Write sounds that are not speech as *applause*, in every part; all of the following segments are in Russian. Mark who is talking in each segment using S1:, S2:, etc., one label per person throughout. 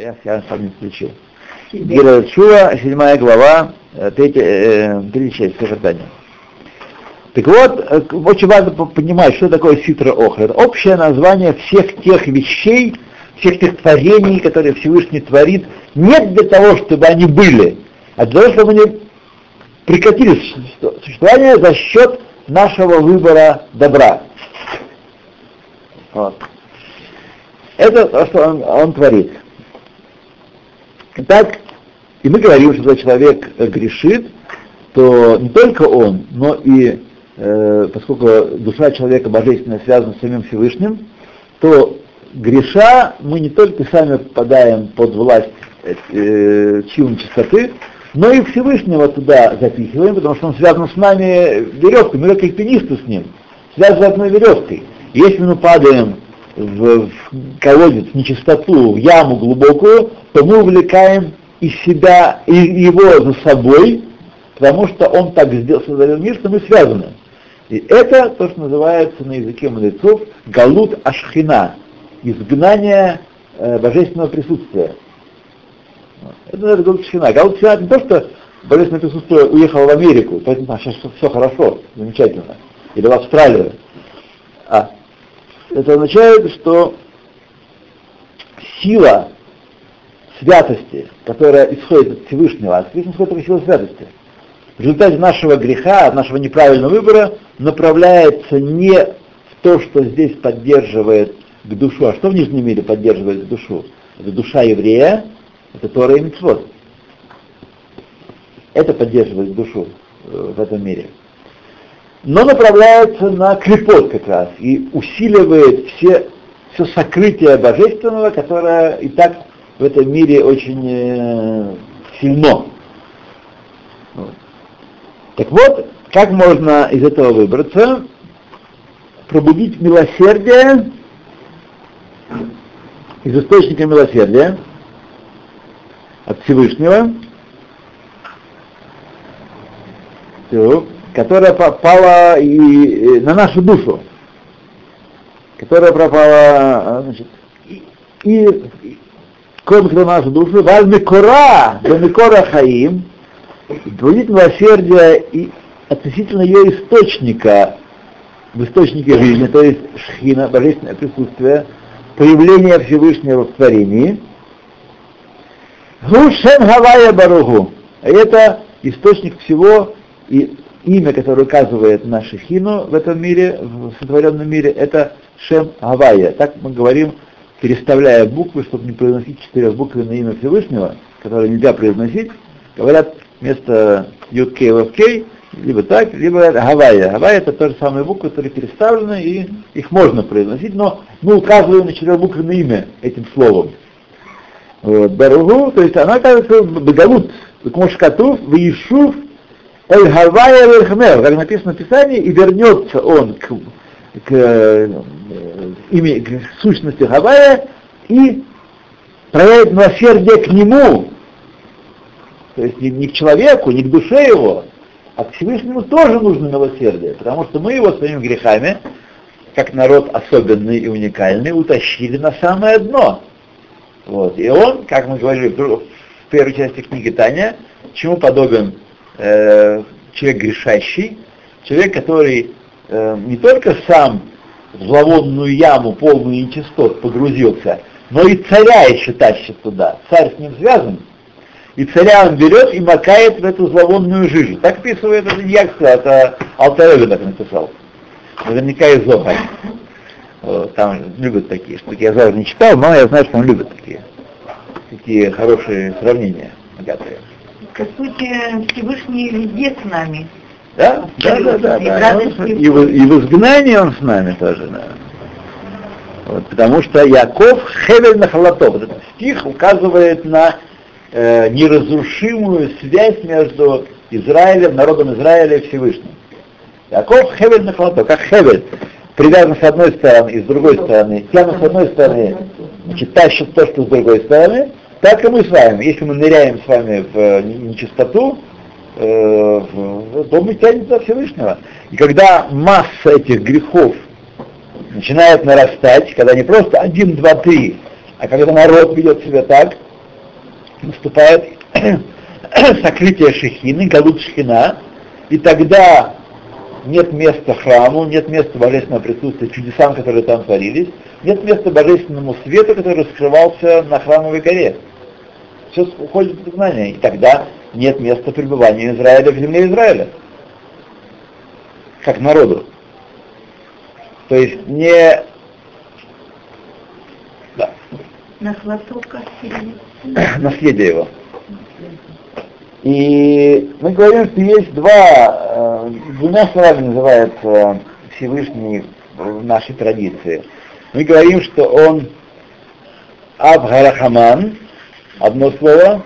S1: Я, я сам не включил. Гера Шуа, седьмая глава, э, третья, э, третья часть содержания. Так вот, э, очень важно понимать, что такое ситра охра. Это общее название всех тех вещей, всех тех творений, которые Всевышний творит, не для того, чтобы они были, а для того, чтобы они прекратили существование за счет нашего выбора добра. Вот. Это то, что он, он творит. Итак, и мы говорим, что когда человек грешит, то не только он, но и э, поскольку душа человека божественно связана с самим Всевышним, то греша мы не только сами попадаем под власть э, чьим чистоты, но и Всевышнего туда запихиваем, потому что он связан с нами веревкой, мы как альпинисты с ним, связаны одной веревкой. Если мы падаем в, в колодец, в нечистоту, в яму глубокую, то мы увлекаем из себя, и его за собой, потому что он так сделал, создал мир, что мы связаны. И это то, что называется на языке мудрецов галут ашхина, изгнание э, божественного присутствия. Это называется галут ашхина. Галут ашхина это не то, что божественное присутствие уехало в Америку, поэтому сейчас все хорошо, замечательно, или в Австралию. А это означает, что сила святости, которая исходит от Всевышнего, от Всевышнего исходит только сила святости, в результате нашего греха, нашего неправильного выбора направляется не в то, что здесь поддерживает к душу, а что в нижнем мире поддерживает к душу? Это душа еврея, это Тора и Митцвот. Это поддерживает душу э, в этом мире но направляется на клепот как раз и усиливает все, все сокрытие божественного, которое и так в этом мире очень э, сильно. Вот. Так вот, как можно из этого выбраться? Пробудить милосердие из источника милосердия от Всевышнего. Все которая попала и на нашу душу, которая пропала, а, значит, и, и того, на нашу душу, валь микора, да микора хаим, будет милосердие и относительно ее источника, в источнике жизни, то есть шхина, божественное присутствие, появление Всевышнего в творении. Гушем Хавая Баругу. Это источник всего и имя, которое указывает на Шехину в этом мире, в сотворенном мире, это Шем Гавайя. Так мы говорим, переставляя буквы, чтобы не произносить четырех буквы на имя Всевышнего, которое нельзя произносить, говорят вместо Вавкей, либо так, либо Гавайя. Гавайя это то же самые буквы, которые переставлены, и их можно произносить, но мы указываем на четырехбуквенное имя этим словом. Вот, Баругу, то есть она оказывается Багалут, Кмошкатув, Ваишув, Эль Хавая Вельхмер, как написано в Писании, и вернется он к, к, э, ими, к сущности Хавая и проявит милосердие к нему, то есть не, не к человеку, не к душе его, а к Всевышнему тоже нужно милосердие, потому что мы его своими грехами, как народ особенный и уникальный, утащили на самое дно. Вот. И он, как мы говорили в первой части книги Таня, чему подобен э, человек грешащий, человек, который э, не только сам в зловонную яму, полную нечистот, погрузился, но и царя еще тащит туда. Царь с ним связан, и царя он берет и макает в эту зловонную жижу. Так описывает это не я сказал, это Алтарега так написал. Наверняка из Зоха. Там любят такие штуки. Я Зоха не читал, но я знаю, что он любит такие. Такие хорошие сравнения, богатые
S2: по сути, Всевышний везде с нами.
S1: Да, да, да, да, да. И, и, в, и в изгнании он с нами тоже, да. Вот, потому что Яков Хевель Нахалатов, этот стих указывает на э, неразрушимую связь между Израилем, народом Израиля и Всевышним. Яков Хевель Нахалатов, как Хевель, привязан с одной стороны и с другой стороны, тянут с одной стороны, значит, тащит то, что с другой стороны, так и мы с вами. Если мы ныряем с вами в э, нечистоту, э, то мы тянем за Всевышнего. И когда масса этих грехов начинает нарастать, когда не просто один, два, три, а когда народ ведет себя так, наступает *clears throat* сокрытие шехины, галут шхина, и тогда нет места храму, нет места божественного присутствия, чудесам, которые там творились, нет места божественному свету, который скрывался на храмовой горе. Все уходит в знание, и тогда нет места пребывания Израиля в земле Израиля, как народу. То есть не...
S2: Да. *clears throat*
S1: Наследие его. И мы говорим, что есть два, э, двумя словами называется Всевышний в нашей традиции. Мы говорим, что он Абгарахаман, одно слово,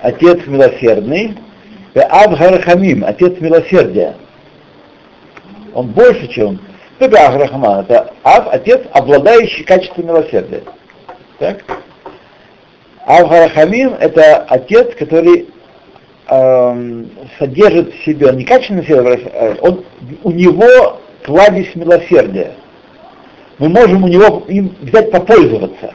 S1: отец милосердный, и Абгарахамим, отец милосердия. Он больше, чем кто это Абгарахаман? Это Аб, отец, обладающий качеством милосердия. Так? Авгарахамим это отец, который Эм, содержит в себе, не качественно себе, э, он, у него кладезь милосердия. Мы можем у него им взять попользоваться.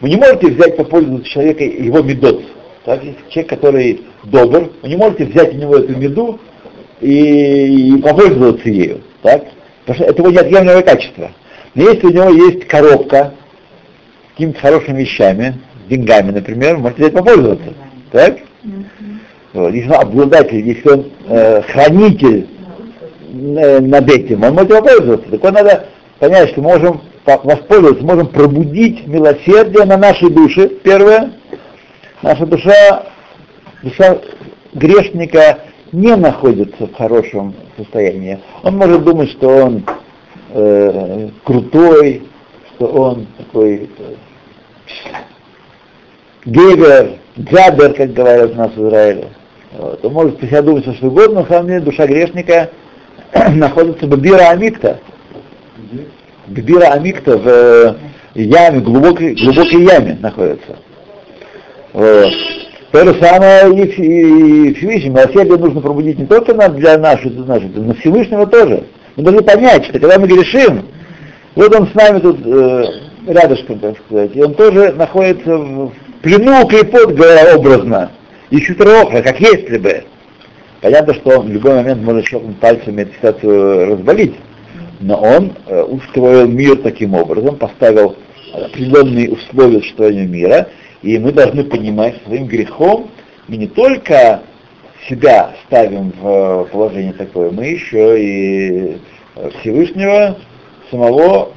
S1: Вы не можете взять попользоваться человека его медот. Так? Человек, который добр, вы не можете взять у него эту меду и, и попользоваться ею. Так? Потому что это его неотъемлемое качество. Но если у него есть коробка с какими-то хорошими вещами, деньгами, например, можете взять попользоваться. Так? Вот. Если он обладатель, если он э, хранитель э, над этим, он может воспользоваться. Так вот надо понять, что можем воспользоваться, можем пробудить милосердие на нашей душе. Первое, наша душа, душа грешника не находится в хорошем состоянии. Он может думать, что он э, крутой, что он такой э, гевер, джабер, как говорят у нас в Израиле. Вот. Он может про себя думать что угодно, но на самом деле душа грешника *clears throat* находится в Бира Амикта. Бира Амикта в э, яме, глубокой, глубокой яме находится. Вот. То же самое и, и, и Всевышний. Милосердие нужно пробудить не только для нашей, для нашей, но Всевышнего тоже. Мы должны понять, что когда мы грешим, вот он с нами тут э, рядышком, так сказать, и он тоже находится в плену клепот, говоря образно и шутроха, как если бы. Понятно, что он в любой момент может щелкнуть пальцами эту ситуацию разболить, но он э, устроил мир таким образом, поставил определенные условия существования мира, и мы должны понимать, что своим грехом мы не только себя ставим в положение такое, мы еще и Всевышнего, самого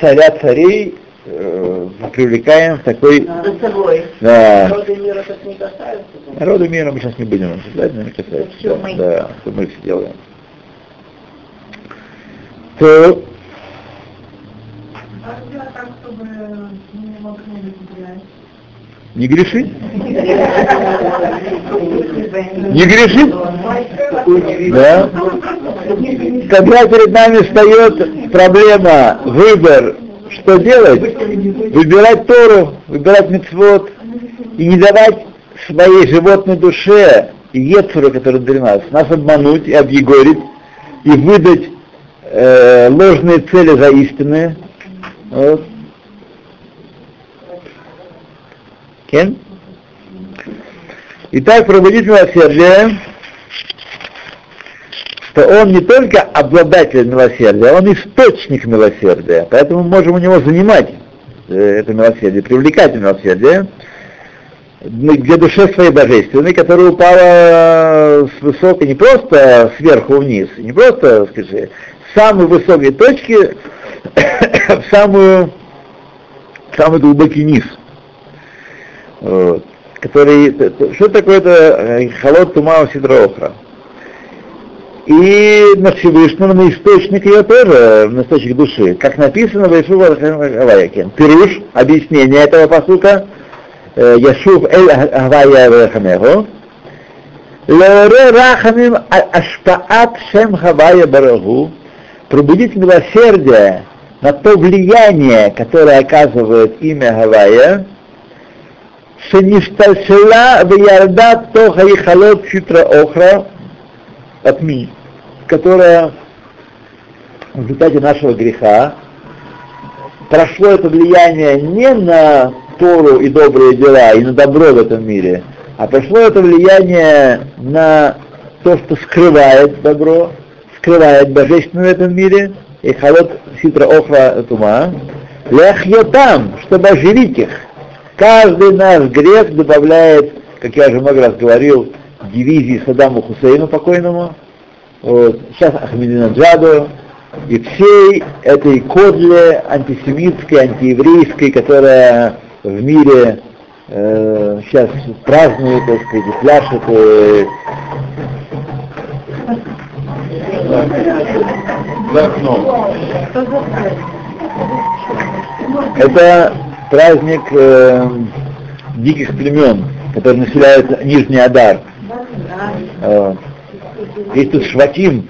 S1: царя царей э, привлекаем в такой...
S2: За собой.
S1: Да.
S2: Народы мира так не касаются.
S1: Народы мира мы сейчас не будем обсуждать, но не касается.
S2: Все
S1: да,
S2: мы.
S1: да, что мы все делаем. То... Не греши? Не греши? Да. Когда перед нами встает проблема, выбор, что делать? Выбирать Тору, выбирать мецвод и не давать своей животной душе и Ецуру, который для нас, нас обмануть и объегорить, и выдать э, ложные цели за истинные. Вот. Кен? Итак, пробудить милосердие, что он не только обладатель милосердия, он источник милосердия. Поэтому мы можем у него занимать э, это милосердие, привлекать милосердие для душе своей божественной, которая упала с высокой, не просто сверху вниз, не просто, скажи, самой высокой точки *coughs* в самую, в самый глубокий низ. Который, что такое это холод тума сидроохра? И на Всевышнего, на источник ее тоже, на источник души. Как написано в Ишува Гавайяке. Пируш, объяснение этого посука, Яшув Эль Гавайя Вехамеху, Леоре Рахамим Ашпаат Шем Хавайя Барагу, пробудить милосердие на то влияние, которое оказывает имя Гавайя, Шеништальшила Ваярда Тоха и Халот Читра Охра, от ми, которая в результате нашего греха прошло это влияние не на Тору и добрые дела, и на добро в этом мире, а пришло это влияние на то, что скрывает добро, скрывает божественное в этом мире, и холод ситра охра тума, ляхьотам, чтобы оживить их. Каждый наш грех добавляет, как я уже много раз говорил, дивизии Саддаму Хусейну покойному, вот, сейчас Ахмединаджаду, и всей этой кодле антисемитской, антиеврейской, которая в мире э, сейчас празднует, так сказать, пляшет. Э, Это праздник э, диких племен, который населяет Нижний Адар. Э, есть тут шватим,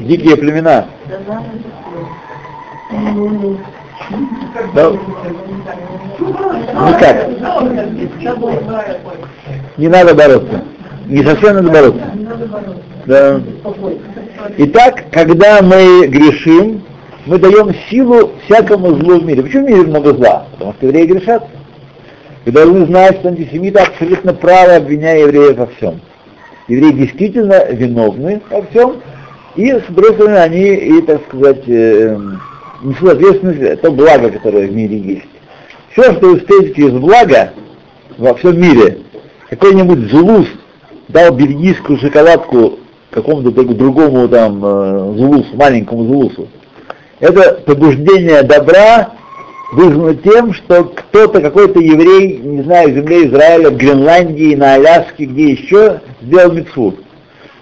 S1: дикие племена. Да. Ну как? Не надо бороться. Не совсем надо бороться. Да. Итак, когда мы грешим, мы даем силу всякому злу в мире. Почему в мире много зла? Потому что евреи грешат. Вы должны знать, что антисемиты абсолютно правы, обвиняя евреев во всем. Евреи действительно виновны во всем, и, с другой стороны, они, и, так сказать, э, несут ответственность за то благо, которое в мире есть. Все, что вы встретите из блага во всем мире, какой-нибудь зулус дал бельгийскую шоколадку какому-то другому там э, зулусу, маленькому зулусу, это побуждение добра вызвано тем, что кто-то, какой-то еврей, не знаю, в земле Израиля, в Гренландии, на Аляске, где еще, сделал митцву.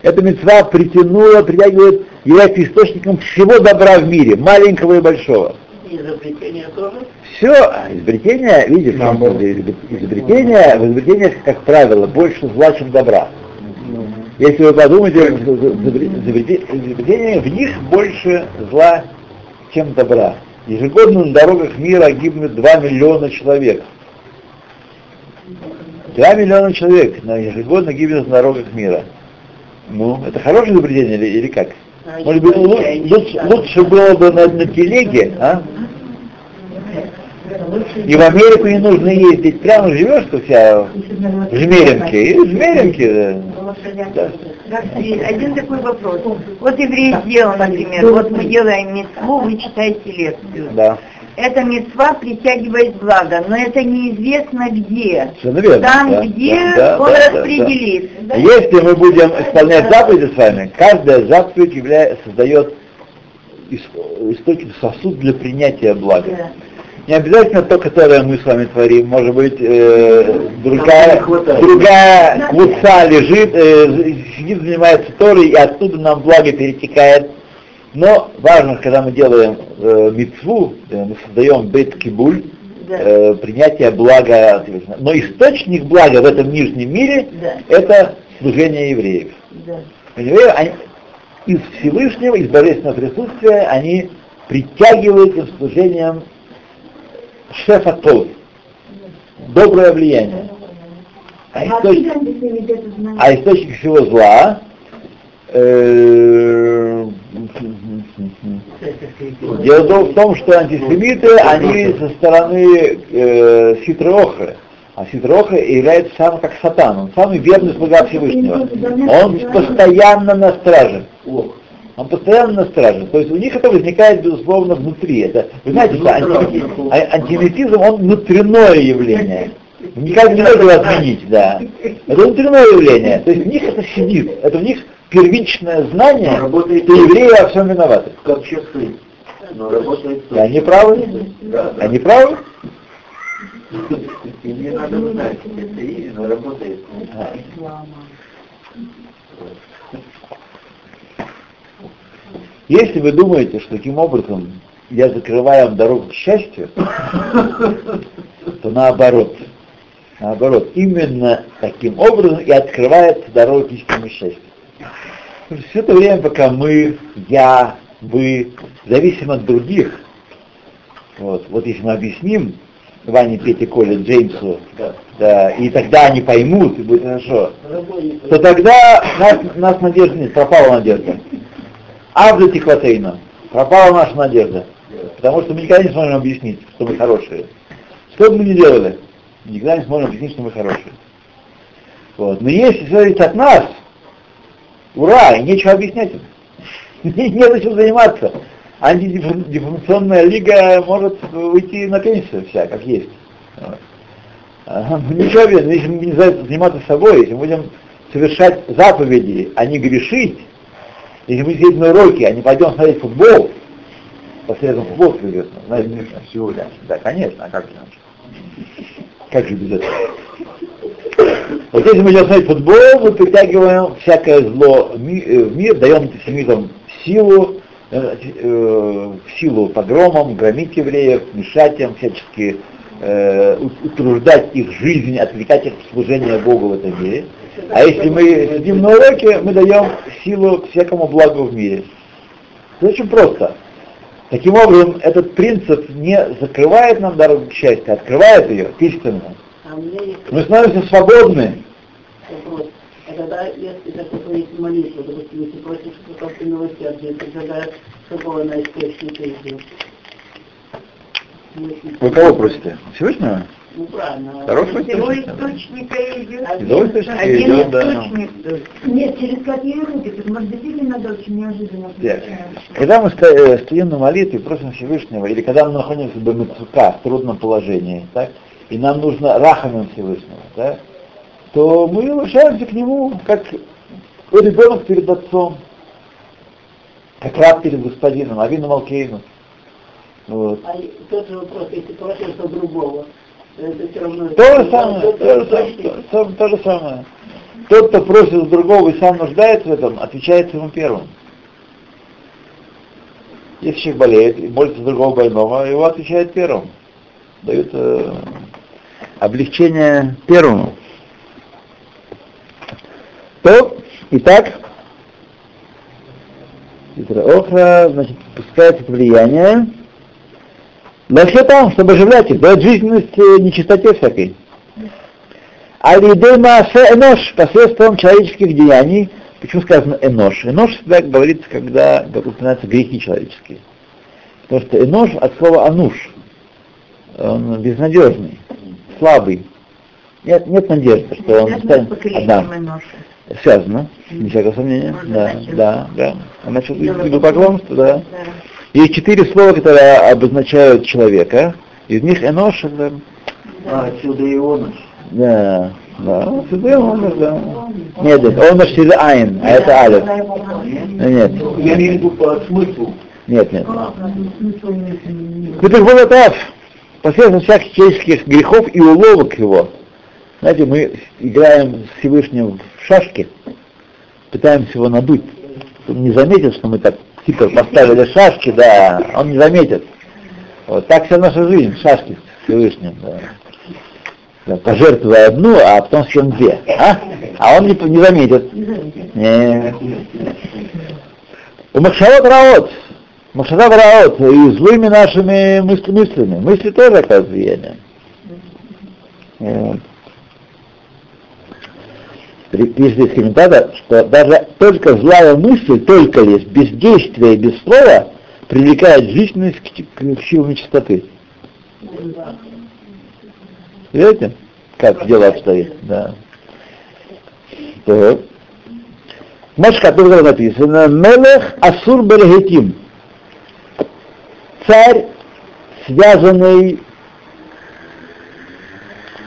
S1: Эта мецва притянула, притягивает, является источником всего добра в мире, маленького и большого.
S3: Изобретение тоже?
S1: Все, изобретение, видишь, изобретение, в изобретениях, как правило, больше зла, чем добра. Если вы подумаете, изобретения, в них больше зла, чем добра. Ежегодно на дорогах мира гибнут 2 миллиона человек. 2 миллиона человек на ежегодно гибнут на дорогах мира. Ну, это хорошее изобретение или, или как? А Может быть, лучше, лучше было бы на, на телеге, а? И в Америку не нужно ездить, прямо живешь у себя в Жмеринке, и в Жмеринке,
S2: да. Один такой вопрос. Вот еврей сделал, например, вот мы делаем митцву, вы читаете лекцию.
S1: Да.
S2: Эта мецва притягивает благо, но это неизвестно где.
S1: верно.
S2: Там,
S1: да,
S2: где
S1: да,
S2: он
S1: да,
S2: распределит.
S1: Да, да. Если мы будем исполнять заповеди с вами, каждая заповедь является, создает источник, сосуд для принятия блага. Да. Не обязательно то, которое мы с вами творим, может быть, э, другая, другая квуца лежит, э, сидит, занимается Торой, и оттуда нам благо перетекает. Но важно, когда мы делаем э, митцву, э, мы создаем бет кибуль, да. э, принятие блага, но источник блага в этом нижнем мире да. это служение евреев. Да. Евреи, они, из Всевышнего, из божественного присутствия, они притягивают им служением шефа Тов, доброе влияние. А, источник, а источник всего зла э, Дело в том, что антисемиты, они со стороны э, Ситроохры. А Ситроха является сам как сатан, он самый верный слуга Всевышнего. Он постоянно на страже. Он постоянно на страже. То есть у них это возникает, безусловно, внутри. Это, вы знаете, что анти, а, антисемитизм, он внутреннее явление. Никак не можно его отменить, да. Это внутреннее явление. То есть в них это сидит. Это в них первичное знание, работает что евреи во всем виноваты.
S3: Как часы. Но работает
S1: И они правы?
S3: Да, да.
S1: Они правы? *laughs*
S3: И не надо знать, это истина работает.
S1: Если вы думаете, что таким образом я закрываю вам дорогу к счастью, то наоборот. Наоборот, именно таким образом и открывается дорога к истинному счастью. Все это время, пока мы, я, вы, зависим от других, вот, вот если мы объясним Ване, Пете, Коле, Джеймсу, да. Да, и тогда они поймут, и будет хорошо, то тогда нас, нас надежда нет, пропала надежда. Авда Тихватейна, пропала наша надежда. Потому что мы никогда не сможем объяснить, что мы хорошие. Что бы мы ни делали, никогда не сможем объяснить, что мы хорошие. Вот. Но если зависит от нас, ура, и нечего объяснять им. *laughs* Не чем заниматься. Антидефамационная лига может уйти на пенсию вся, как есть. Вот. Ну, ничего, если мы не заниматься собой, если мы будем совершать заповеди, а не грешить, если мы сидим на уроке, а не пойдем смотреть футбол, посредством футбол известно, знаете, всего, да, да, конечно, а как иначе? Как же без этого? Вот если мы идем смотреть футбол, мы притягиваем всякое зло в мир, даем антисемитам силу, э, э, силу погромам, громить евреев, мешать им, всячески э, утруждать их жизнь, отвлекать их от служения Богу в этом мире. А если мы сидим на уроке, мы даем силу всякому благу в мире. Это очень просто. Таким образом, этот принцип не закрывает нам дорогу к счастью, а открывает ее истинно.
S4: А
S1: Мы становимся свободны.
S4: А если допустим, если просишь какого-то милосердия, какого
S1: Вы кого просите? Всевышнего?
S4: Ну, правильно.
S1: Хорошего
S2: Из его
S1: источника.
S2: идет.
S1: Его источника
S2: Один
S1: идет, да.
S5: Нет, через какие руки? Тут, может, действительно надо очень неожиданно получается.
S1: Когда мы э, стоим на молитве и просим Всевышнего, или когда мы находимся в Бамицука, в трудном положении, так, и нам нужно рахамем Всевышнего, да, то мы обращаемся к нему, как ребенок перед отцом, как раб перед господином, Авину Малкейну. Вот.
S4: А тот же вопрос, если просишь другого.
S1: То же самое, то же самое, то, же самое. Тот, кто просит другого и сам нуждается в этом, отвечает ему первым. Если человек болеет и молится другого больного, его отвечает первым. Дают э, облегчение первому. То, итак, Охра, значит, пускает это влияние. Вообще там, чтобы оживлять их, дать жизненность э, нечистоте всякой. А лидей маасе энош, посредством человеческих деяний, почему сказано энош? Энош всегда говорится, когда упоминаются грехи человеческие. Потому что энош от слова ануш, он безнадежный, слабый. Нет, нет надежды, что он станет... Да, связано, не всякого сомнения. Да, да, да. Он начал
S2: Дело
S1: идолопоклонство, да.
S2: Да.
S1: Есть четыре слова, которые обозначают человека. Из них энош, это,
S3: А, отсюда и он.
S1: да, да, отсюда он, да. Нет, нет, он через айн, а это алиф. Нет,
S3: Я имею в виду по смыслу.
S1: нет, нет. Был прав. Посредством всяких человеческих грехов и уловок его. Знаете, мы играем с Всевышним в шашки, пытаемся его надуть. Он не заметит, что мы так типа поставили шашки, да, он не заметит. Вот так вся наша жизнь, шашки с Всевышним, да. Да, пожертвуя одну, а потом съем две. А? А он не, не заметит. Нет. У Махшавот Раот, Махшавот Раот, и злыми нашими мыслями. Мысли тоже оказывают влияние. Вот. Здесь комментатор, что даже только злая мысль, только лишь без действия и без слова привлекает жизненность к, к, к силам чистоты. Видите, как дело обстоит? Да. Значит, как тут написано, Мелех Асур Берегетим. Царь, связанный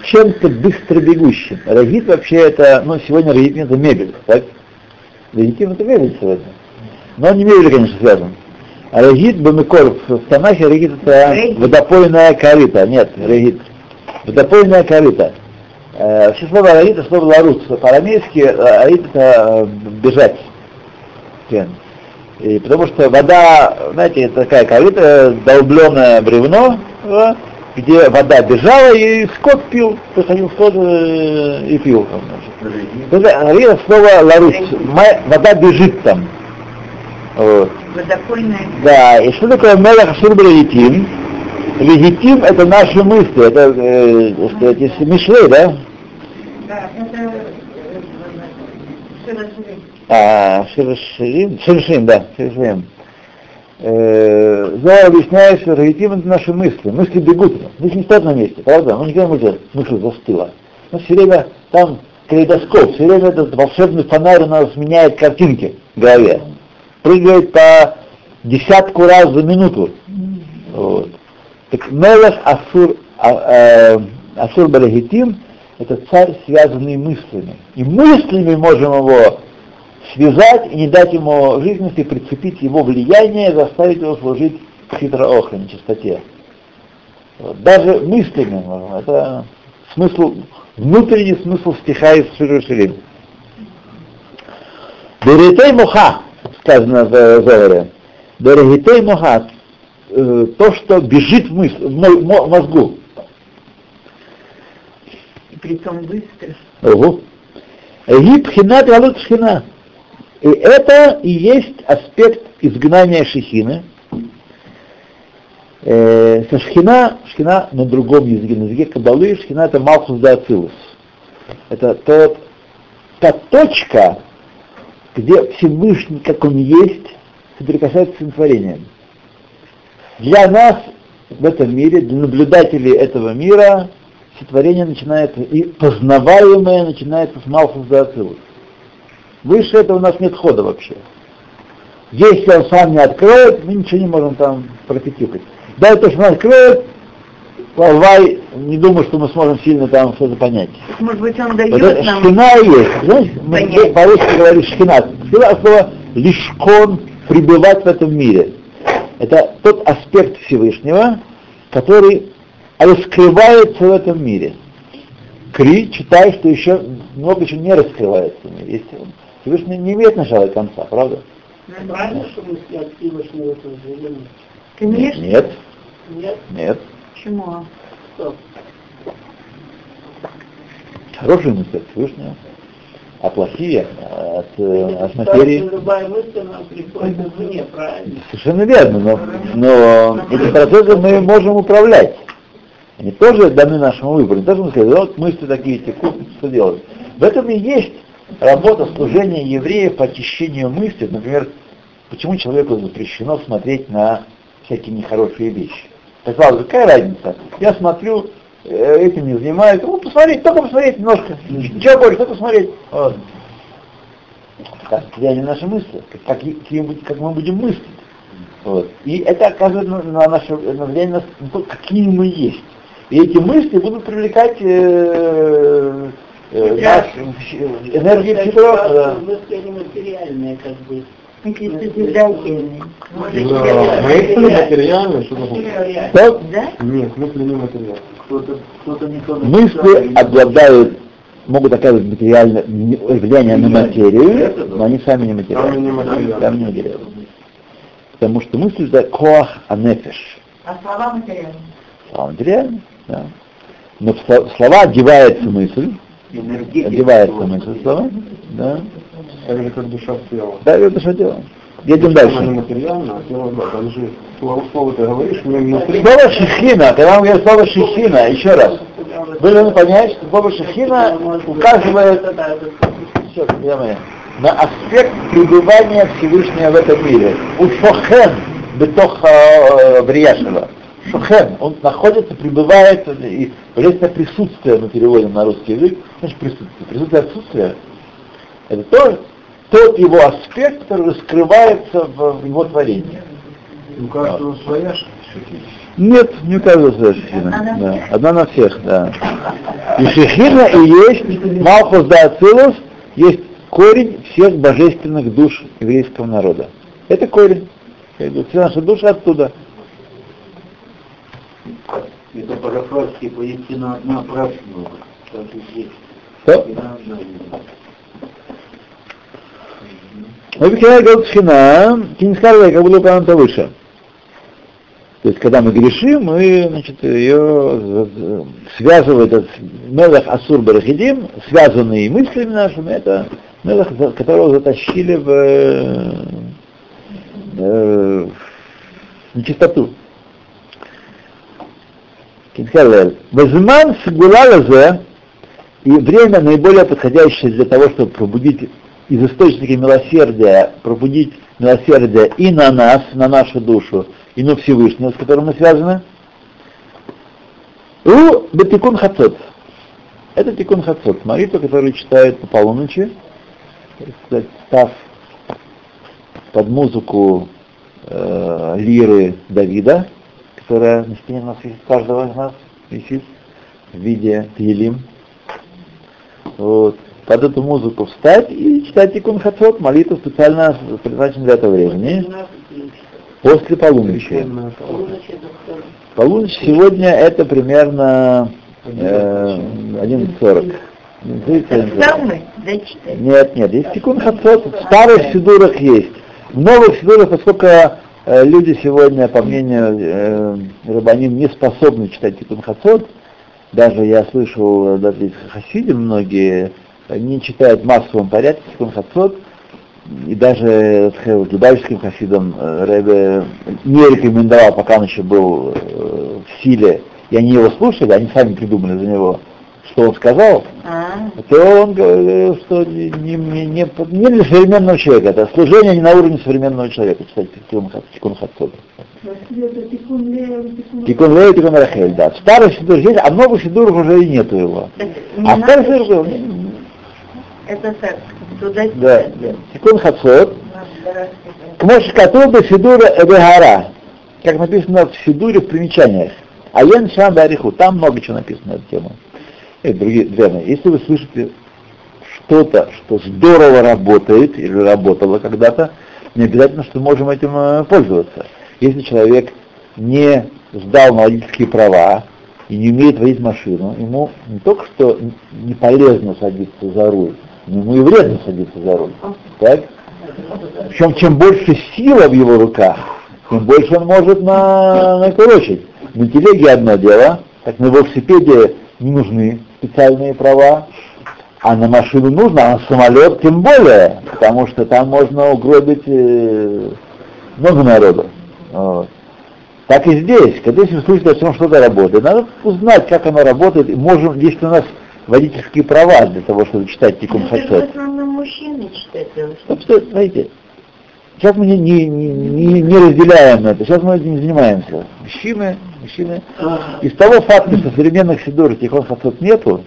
S1: чем-то быстро бегущим. Рагит вообще это, ну, сегодня рагит это мебель, так? Рагитим это мебель сегодня. Но он не мебель, конечно, связан. А рагит, бамикор, в Танахе рагит это
S2: Регит.
S1: водопойная корыта. Нет, рагит. Водопойная корыта. Э, Вообще слово рагит это слово ларус. По-арамейски э, рагит это э, бежать. И потому что вода, знаете, это такая корыта, долбленное бревно, где вода бежала, и скот пил, приходил скот э, и пил. Это слово ларус. Вода бежит там. Вот.
S2: Водопойная.
S1: Да, и что такое Мелах Ашур Легитим? Легитим это наши мысли, это, э, сказать, если Мишлей, да?
S5: Да, это э.
S1: А, Ширширим, Ширширим, да, Ширширим. э, Зоя объясняет, что рагитим это наши мысли. Мысли бегут, мысли не стоят на месте, правда? Мы никогда можем мысль застыла. Но все время там калейдоскоп, все время этот волшебный фонарь у нас меняет картинки в голове. Прыгает по десятку раз за минуту. Вот. Так Мелах Асур, а, а, Асур Балагитим это царь, связанный мыслями. И мыслями можем его связать и не дать ему жизненности, прицепить его влияние, заставить его служить хитроохре, нечистоте. Вот. Даже мыслями. Это смысл, внутренний смысл стиха из Шируширим. Беретей муха, сказано в Зоре. Берегитей муха, э, то, что бежит в, мысль, в мозгу.
S2: И притом быстро.
S1: Угу. Гибхина. И это и есть аспект изгнания шехины. Э, со шхина, шхина на другом языке, на языке кабалы, шхина это малхус ацилус. Это тот, та точка, где Всевышний, как он есть, соприкасается с творением. Для нас в этом мире, для наблюдателей этого мира, сотворение начинается, и познаваемое начинается с Малхус Ацилус. Выше этого у нас нет хода вообще. Если он сам не откроет, мы ничего не можем там пропетикать. Да, то, что он откроет, Лавай, не думаю, что мы сможем сильно там что-то понять.
S2: Может быть, он дает
S1: Вот это
S2: нам...
S1: шхина и есть. Знаешь, мы по-русски говорим. Шхина от слова лишкон, пребывать в этом мире. Это тот аспект Всевышнего, который раскрывается в этом мире. Кри, читай, что еще много еще не раскрывается в мире. Есть, Всевышний не имеет начала и конца, правда?
S4: Правильно, что мы от Всевышнего нет?
S2: Конечно.
S1: Нет,
S4: Нет?
S1: нет.
S2: Почему?
S4: Что?
S1: Хорошие мысли от Всевышнего, а плохие от, э, от
S4: Кстати,
S1: материи.
S4: Любая мысль нам приходит извне, правильно?
S1: Совершенно верно, но, но эти процессы мы можем управлять. Они тоже даны нашему выбору. Не тоже мы сказать, вот мысли такие текут, что делать. В этом и есть работа служения евреев по очищению мысли. Например, почему человеку запрещено смотреть на всякие нехорошие вещи. Казалось бы, какая разница? Я смотрю, э, этим не занимаюсь. Ну, посмотреть, только посмотреть немножко. Ничего больше, только посмотреть. Вот. Как влияние на наши мысли, как, как, мы будем мыслить. Вот. И это оказывает на, на наше на влияние на нас, на то, какие мы есть. И эти мысли будут привлекать э, э, наш, э, энергию
S4: кажется,
S1: да.
S4: Мысли они материальные, как бы.
S2: Если созидательный. Может,
S3: Да, мысли материальные, что такое?
S1: Так,
S2: Да?
S3: Нет, мысли не материальные. Кто-то, кто-то не то
S1: мысли обладают, могут оказывать материальное влияние на материю, но они сами не материальны.
S3: материальны.
S1: Сами не материальны. Потому что мысль это коах анефеш.
S5: А слова материальные?
S1: Слова материальны, да. Но в сло- в слова одевается мысль, одевается мысль слова, да.
S3: Так же, как душа в тело.
S1: Да, это что делаем. Едем
S3: Она не
S1: дальше.
S3: материальна, а тело, да, там же слово, слово ты говоришь, но внутри...
S1: Слово шехина, когда мы говорим слово шехина, еще раз, вы должны понять, что слово шехина указывает на аспект пребывания Всевышнего в этом мире. У Шохен, бетох э, Брияшева. Шохен, он находится, пребывает, и полезное присутствие мы переводим на русский язык, значит присутствие. Присутствие отсутствия. Это тоже тот его аспект, который раскрывается в, его творении.
S3: У каждого своя
S1: Нет, не у каждого своя шехина. Да. Одна на всех, да. И шехина и есть Малхус да Ацилус, есть корень всех божественных душ еврейского народа. Это корень. Все наши души оттуда.
S3: Это по-рафарски поистину одна прashnova. Так и здесь.
S1: Что? Говорит шхина, кинискарва, как было упомянуто выше. То есть, когда мы грешим, мы, значит, ее связывает этот Мелах Асур Барахидим, связанные мыслями нашими, это Мелах, которого затащили в, э, э, в нечистоту. Кинскарлер. Возман сгулалазе, и время наиболее подходящее для того, чтобы пробудить из источника милосердия пробудить милосердие и на нас, на нашу душу, и на Всевышнего, с которым мы связаны. У Бетикун Хацот. Это Тикун Хацот, молитва, которую читают по полуночи, став под музыку э, лиры Давида, которая на стене у нас есть, каждого из нас висит в виде Тилим. Вот. Под эту музыку встать и читать Тикун Хацот, молитву специально предназначенную для этого времени. После полуночи. Полуночь сегодня это примерно э, 11.40.
S2: Самый, да, читай.
S1: Нет, нет, есть Тикун Хацот, в старых сидурах есть. В новых сидурах, поскольку э, люди сегодня, по мнению э, Рабаним, не способны читать Тикун Хацот, даже я слышал, даже хасиди многие не читают в массовом порядке Тикун Хацот, и даже с любавическим хасидом э, Рэбе не рекомендовал, пока он еще был э, в силе, и они его слушали, они сами придумали за него, что он сказал,
S2: А,
S1: то он говорил, что не, не, не, не для современного человека, это служение не на уровне современного человека, читать Тикун Хацот. Тикун Лея, Тикун Рахель, да. В старых сидурах есть, а в новых сидурах уже и нету его. А сидурах был.
S2: Это так, туда
S1: Да, да. Тикун Хацот, к Мошкатубе Сидура Эбегара, как написано в Сидуре в примечаниях. А Йен Шам Бариху, там много чего написано на эту тему. И другие, верно, если вы слышите что-то, что здорово работает или работало когда-то, не обязательно, что можем этим э, пользоваться. Если человек не сдал на водительские права и не умеет водить машину, ему не только что не полезно садиться за руль, ему и вредно садиться за руль. Так? Причем чем больше сила в его руках, тем больше он может на, накурочить. На телеге одно дело, так на велосипеде не нужны специальные права, а на машину нужно, а на самолет тем более, потому что там можно угробить э, много народу. Вот. Так и здесь, когда если вы слышите, о чем что-то работает, надо узнать, как оно работает, и можем, есть у нас водительские права для того, чтобы читать Тикун
S2: Это же в
S1: Хацот.
S2: основном мужчины читают.
S1: Стоп, стоп, смотрите. Сейчас мы не, не, не, не разделяем это, сейчас мы этим не занимаемся. Мужчины, мужчины. Из того факта, что современных сидор Тихон Хацот нету,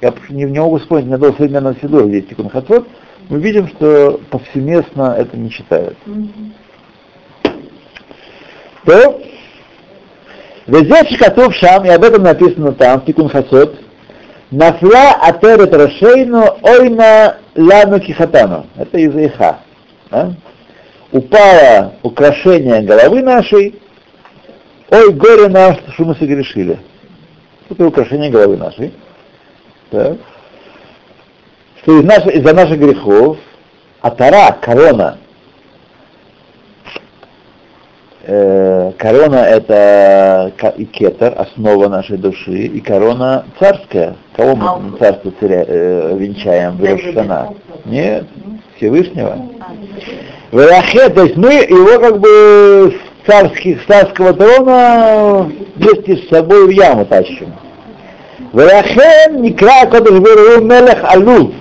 S1: я не, не могу вспомнить ни одного современного сидора, где есть Тихон Хацот, мы видим, что повсеместно это не читают. То, Везет Шикатов Шам, и об этом написано там, в Тикун Хацот, Нафла атерет Рошейну ойна лану кихатану. Это из Иха. Да? Упало украшение головы нашей, ой, горе нам, что мы согрешили. Это украшение головы нашей. Так. Что из наших, из-за наших грехов, а тара, корона, э, корона это и кетер, основа нашей души, и корона царская. Кого мы
S2: А,
S1: царство царя, э, венчаем в. Рошана? Нет, Всевышнего. Варахе, то есть мы его как бы с царских, царского трона вместе с собой в яму тащим. Варахен Никра Кодыш Мелех Алув.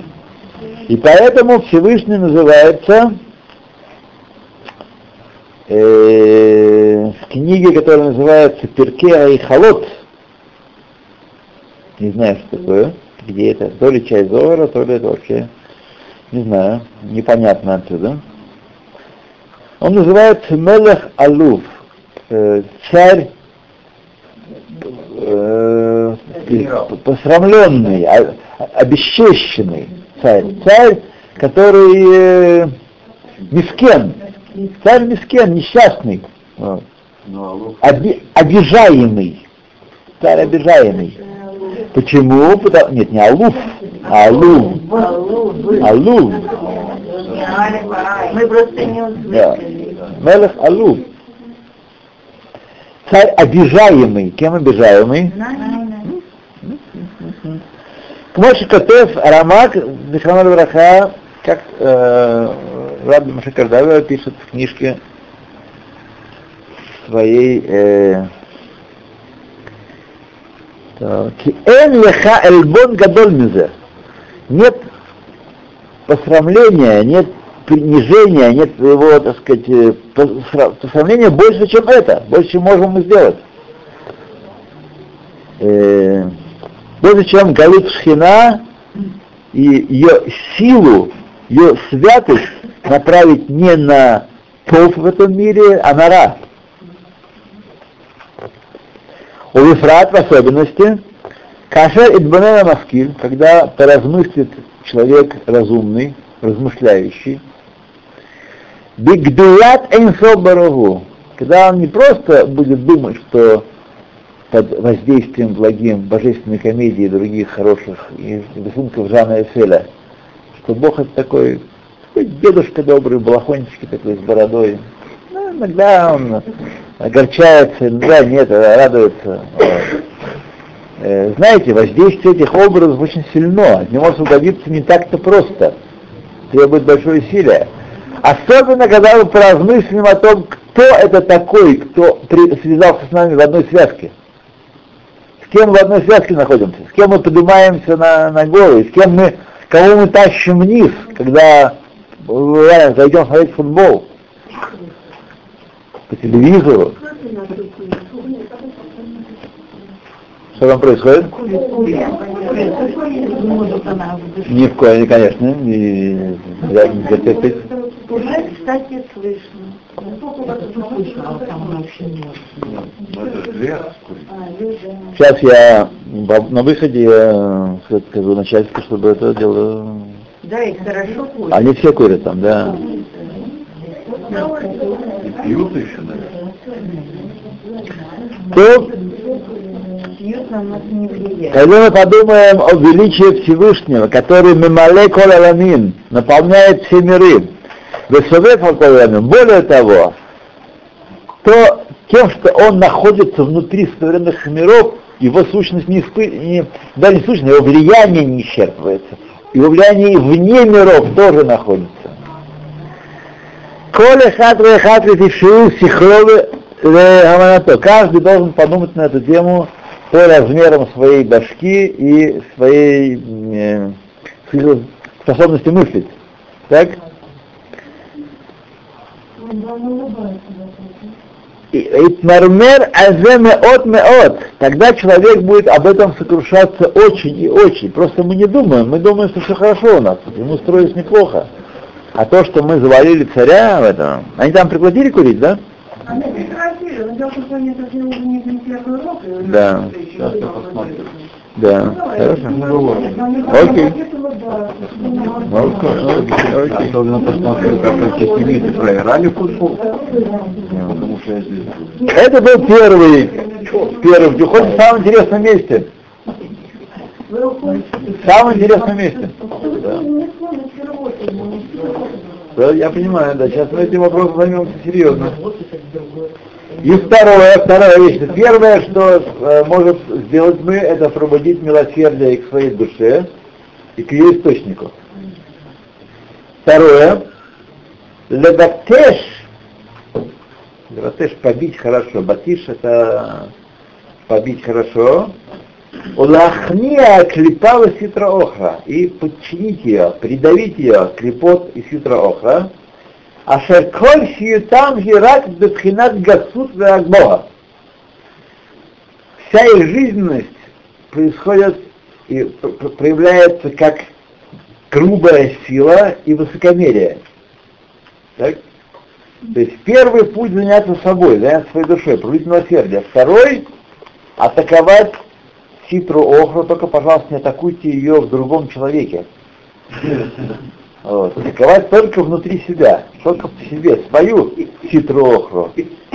S1: И поэтому Всевышний называется э, в книге, которая называется Перке и Халот. Не знаю, что такое, где это, то ли часть Зора, то ли это вообще, не знаю, непонятно отсюда. Он называется Мелех Алув, э, царь э, посрамленный, а- обесчещенный царь, царь, который э, мискен, царь мискен, несчастный, вот.
S3: Ну, а
S1: Оби- обижаемый, царь обижаемый. Почему? Потому- Нет, не Алуф, а Алув, Алув,
S2: Мы просто не услышали.
S1: Мелех Алув. Царь обижаемый. Кем обижаемый? Кмоши Котев Рамак Бешамар Враха, как э, Раби Маша Кардавер пишет в книжке своей э, так, «Ки эн леха эльбон гадоль мизе». Нет посрамления, нет принижения, нет его, так сказать, э, посра- посрамления больше, чем это, больше, чем можем мы сделать. Э, больше, чем Галут Шхина и ее силу, ее святость направить не на тов в этом мире, а на ра. У Вифрат в особенности, Кашер Идбанена Маскиль, когда поразмыслит человек разумный, размышляющий, Бигдулат Эйнсо Барагу, когда он не просто будет думать, что под воздействием благим божественной комедии и других хороших рисунков Жана Эфеля, что Бог это такой, такой дедушка добрый, балахончики такой с бородой. Ну, иногда он огорчается, иногда нет, радуется. Э, Знаете, воздействие этих образов очень сильно, от него освободиться не так-то просто, требует большое усилие. Особенно, когда мы поразмыслим о том, кто это такой, кто связался с нами в одной связке. С кем в одной связке находимся, с кем мы поднимаемся на, на горы, с кем мы, кого мы тащим вниз, когда зайдем смотреть футбол по телевизору. Что там происходит? Ни в коем, конечно, не, я не терпеть.
S2: Уже, кстати, слышно.
S1: Сейчас я на выходе скажу начальству, чтобы это дело...
S2: Да, и хорошо курят.
S1: Они все курят там, да.
S3: Пьют еще, наверное.
S1: То, когда мы подумаем о величии Всевышнего, который мемале кол аламин, наполняет все миры, более того, то тем, что он находится внутри современных миров, его сущность не, испы... не да, не сущность, его влияние не исчерпывается. Его влияние вне миров тоже находится. Коля хатве хатве тишиу сихровы гаманато. Каждый должен подумать на эту тему по размерам своей башки и своей э, способности мыслить. Так? Итмармер азе меот меот. Тогда человек будет об этом сокрушаться очень и очень. Просто мы не думаем, мы думаем, что все хорошо у нас, ему строилось неплохо. А то, что мы завалили царя в этом, они там прекратили курить, да?
S5: Они прекратили, но дело в том, что они уже не, и
S1: Да.
S3: Сейчас я посмотрю.
S1: Да. Хорошо. Окей. Окей, окей.
S3: Особенно посмотрю, как антисемиты проиграли футбол.
S1: Это был первый, первый, где хоть в самом интересном месте. В самом интересном месте. Да. Да, я понимаю, да, сейчас мы этим вопросом займемся серьезно. И второе, вторая вещь. Первое, что э, может сделать мы, это пробудить милосердие к своей душе и к ее источнику. Второе, лебатеш, лебатеш побить хорошо, батиш это побить хорошо, улахния клепава ситра охра и подчинить ее, придавить ее клепот и ситра охра, Ашер коль шиютам гирак бетхинат гасут Бога. Вся их жизненность происходит и пр- пр- проявляется как грубая сила и высокомерие. Так? То есть первый путь заняться собой, заняться своей душой, проявить милосердие. Второй — атаковать ситру охру, только, пожалуйста, не атакуйте ее в другом человеке. Вот. Атаковать только внутри себя, только в себе, свою ситру охру.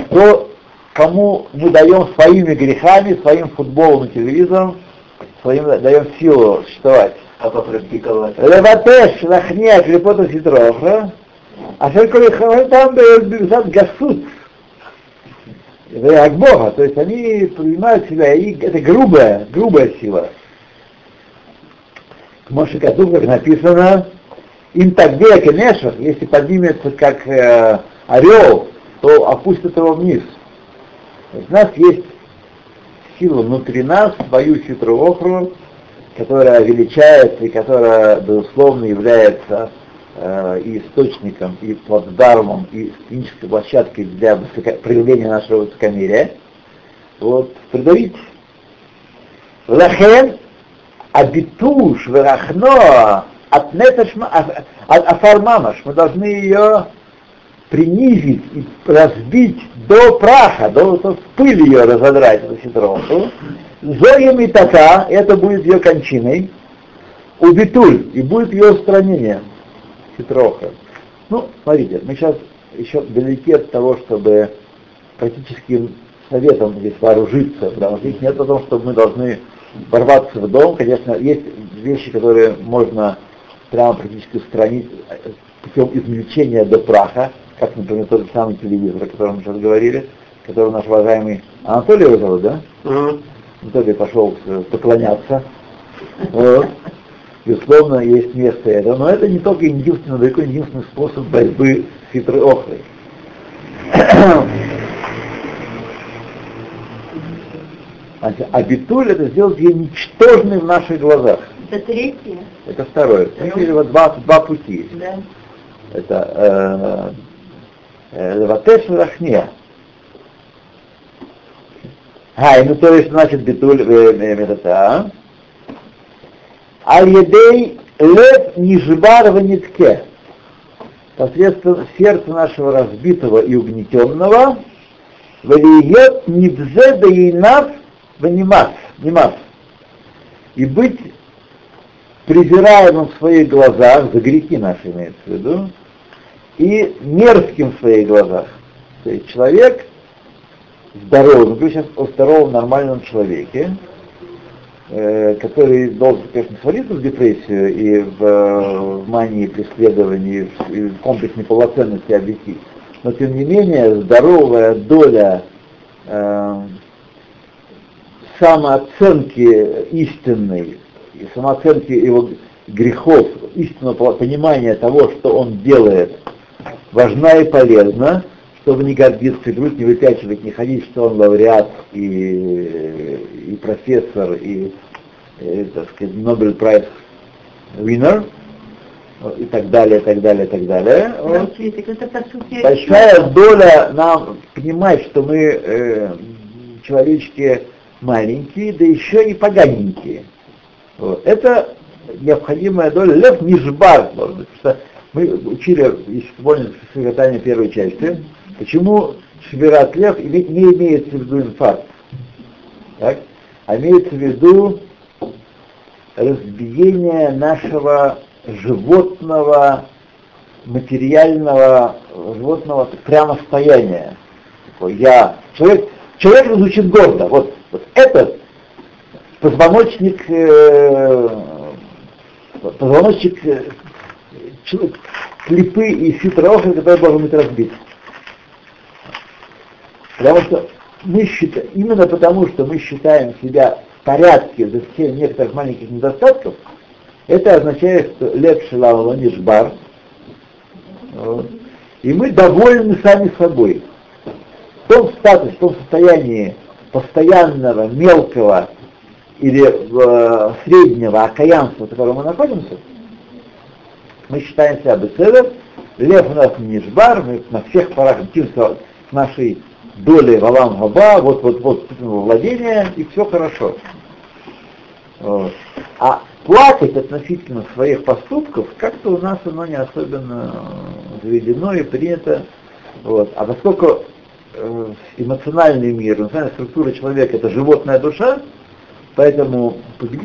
S1: То, кому мы даем своими грехами, своим футболом и телевизором, своим даем силу существовать.
S3: А попрактиковать.
S1: Леватеш лахния клепота ситроха, а только там бюджет гасут. Это от Бога, то есть они принимают себя, и это грубая, грубая сила. Моше Катув, как написано, тогда, конечно, если поднимется как э, орел, то опустит его вниз. То есть у нас есть сила внутри нас, свою хитрую охру, которая величается и которая, безусловно, является э, и источником, и плацдармом, и технической площадкой для высоко... проявления нашего высокомерия, вот, придавить. Лахен абитуш верахно от афармамаш. Мы должны ее принизить и разбить до праха, до, до в пыль ее разодрать, эту хитроуху. Зоем и така, это будет ее кончиной, убитуль, и будет ее устранение, хитроха. Ну, смотрите, мы сейчас еще далеки от того, чтобы практическим советом здесь вооружиться, потому что здесь нет о том, что мы должны ворваться в дом. Конечно, есть вещи, которые можно прямо практически устранить путем измельчения до праха, как, например, тот же самый телевизор, о котором мы сейчас говорили, который наш уважаемый Анатолий его зовут, да?
S6: Мгм.
S1: Анатолий пошел э, поклоняться. Вот. Безусловно, есть место этого, но это не только единственный, далеко не единственный способ борьбы с хитрой охрой. А битуль это сделать ее ничтожной в наших глазах.
S2: Это третье,
S1: Это второе. Видели вот два, два пути.
S2: да.
S1: Это леватеш рахния. А, ну то есть значит битуль медата. Аль-едей лев нижбар в нитке. Посредством сердца нашего разбитого и угнетенного, валиет нибзе да инав ванимас, нимас. И быть презираемым в своих глазах, за грехи наши имеется в виду, и мерзким в своих глазах. То есть человек здоровый, мы говорим сейчас о здоровом нормальном человеке, э, который должен, конечно, свалиться в депрессию и в, э, в мании преследований, и в комплекс неполноценности объектив. Но тем не менее здоровая доля э, самооценки истинной и самооценки его грехов, истинного понимания того, что он делает, важна и полезна, чтобы не гордиться, грудь не выпячивать, не ходить, что он лауреат и, и профессор, и, и так сказать, Нобель прайс winner, и так далее, и так далее, и так далее. Вот. Большая доля нам понимать, что мы э, человечки маленькие, да еще и поганенькие. Вот. Это необходимая доля. Лев Нижбар, может быть, что мы учили, если помните, сочетание первой части, почему Швират Лев не имеется в виду инфаркт, так? а имеется в виду разбиение нашего животного, материального, животного прямо состояния. Я, человек, человек звучит гордо. Вот, вот этот позвоночник, э, позвоночник э, клипы и хитроохры, который должен быть разбит. Потому что мы считаем, именно потому, что мы считаем себя в порядке за все некоторых маленьких недостатков, это означает, что лев шелава нишбар, вот, и мы довольны сами собой. В том статусе, в том состоянии постоянного, мелкого или э, среднего окаянства, в котором мы находимся, мы считаем себя беседом, лев у нас не жбар, мы на всех парах летимся с нашей долей валам габа, вот вот вот владения, и все хорошо. Вот. А плакать относительно своих поступков как-то у нас оно не особенно заведено и принято. Вот. А поскольку э, эмоциональный мир, эмоциональная структура человека это животная душа, поэтому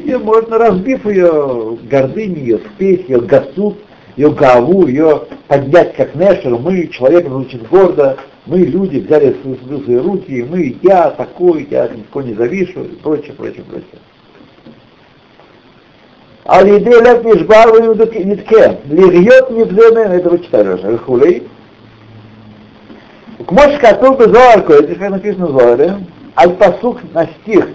S1: ее можно, разбив ее гордыню, ее спесь, ее гасут, ее гаву, ее поднять как нешер, мы, человек звучит гордо, мы, люди, взяли в свои, руки, мы, я такой, я никого не завишу, и прочее, прочее, прочее. А лиде лев нишбар нитке, лирьет нивзене, это вы читали уже, хулей. К катул бы Зоарку, это как написано в Зоаре, аль пасук на стих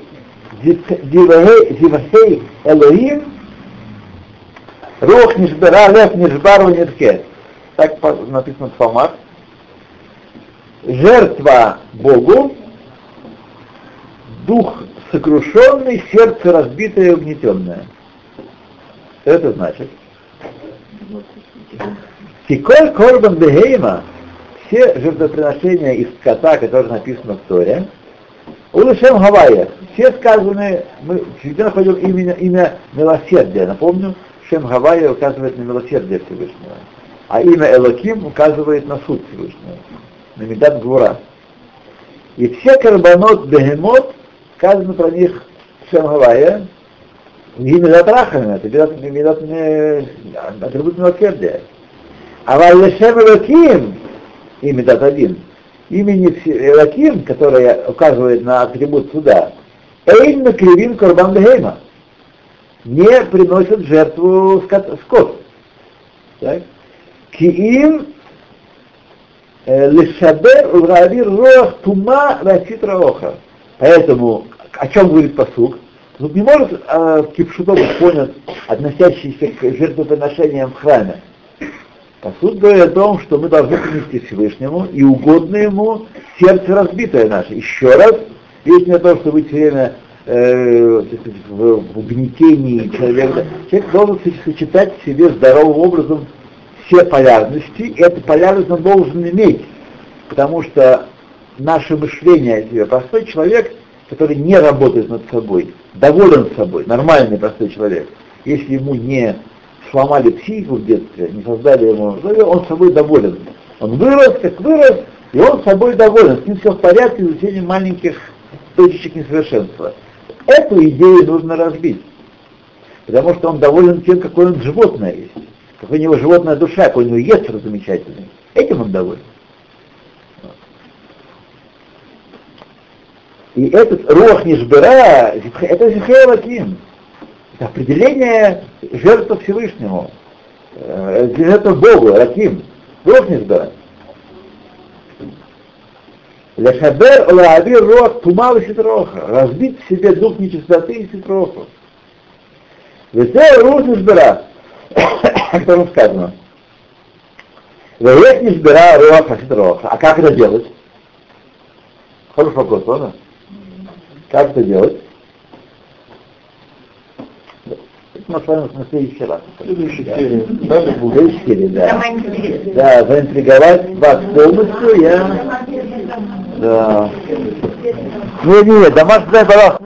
S1: Зивахей Элоим, Рух нишбера, лев нишбар нитке. Так написано в Псалмах. Жертва Богу, дух сокрушенный, сердце разбитое и угнетенное. Что это значит? Тиколь корбан бегейма, все жертвоприношения из скота, которые написаны в Торе, Улышем Гавайя, все сказаны, мы всегда находим имя, имя милосердия. Напомню, Шем Гавайя указывает на милосердие Всевышнего, а имя Элоким указывает на суд Всевышнего, на Медат Гвура. И все карбонот бегемот, сказано про них Шем Гавайя, не Медат Рахами, это Медат, Медат атрибут милосердия. А Валешем Элоким, и Медат один, имени Элаким, которое указывает на атрибут суда, Эйн Макривин Корбан Бехейма, не приносят жертву скот. скот. Так? Киим Лешабер Улравир Роах Тума Расит Раоха. Поэтому, о чем говорит посук? Тут не может э, кипшуто быть понят, относящийся к жертвоприношениям в храме. Посуд говорит о том, что мы должны принести Всевышнему и угодно ему сердце разбитое наше. Еще раз, речь не о том, что быть все время э, в, в угнетении человека. Человек должен сочетать в себе здоровым образом все полярности, и эту полярность он должен иметь, потому что наше мышление о себе, простой человек, который не работает над собой, доволен собой, нормальный простой человек, если ему не сломали психику в детстве, не создали ему, он собой доволен. Он вырос, как вырос, и он собой доволен, с ним все в порядке, за исключением маленьких точечек несовершенства. Эту идею нужно разбить, потому что он доволен тем, какое он животное есть, какой у него животная душа, какой у него ецер замечательный. Этим он доволен. И этот рох Нишбера, это Зихейлаким. Это определение жертвы Всевышнему. Это Богу, Раким. Рох Нишбера. Лешабер лаавир рох тумал ситроха. Разбить в себе дух нечистоты и ситроха. Весе рух Нишбера. *coughs* О котором сказано. Веет Нишбера рох ситроха. А как это делать? Хороший вопрос, правда? Как это делать? Мы с вами на следующий раз.
S3: Следующая серия.
S1: В следующей серии, да. Да, заинтриговать вас полностью я... Да. Не, не, домашний, пожалуйста.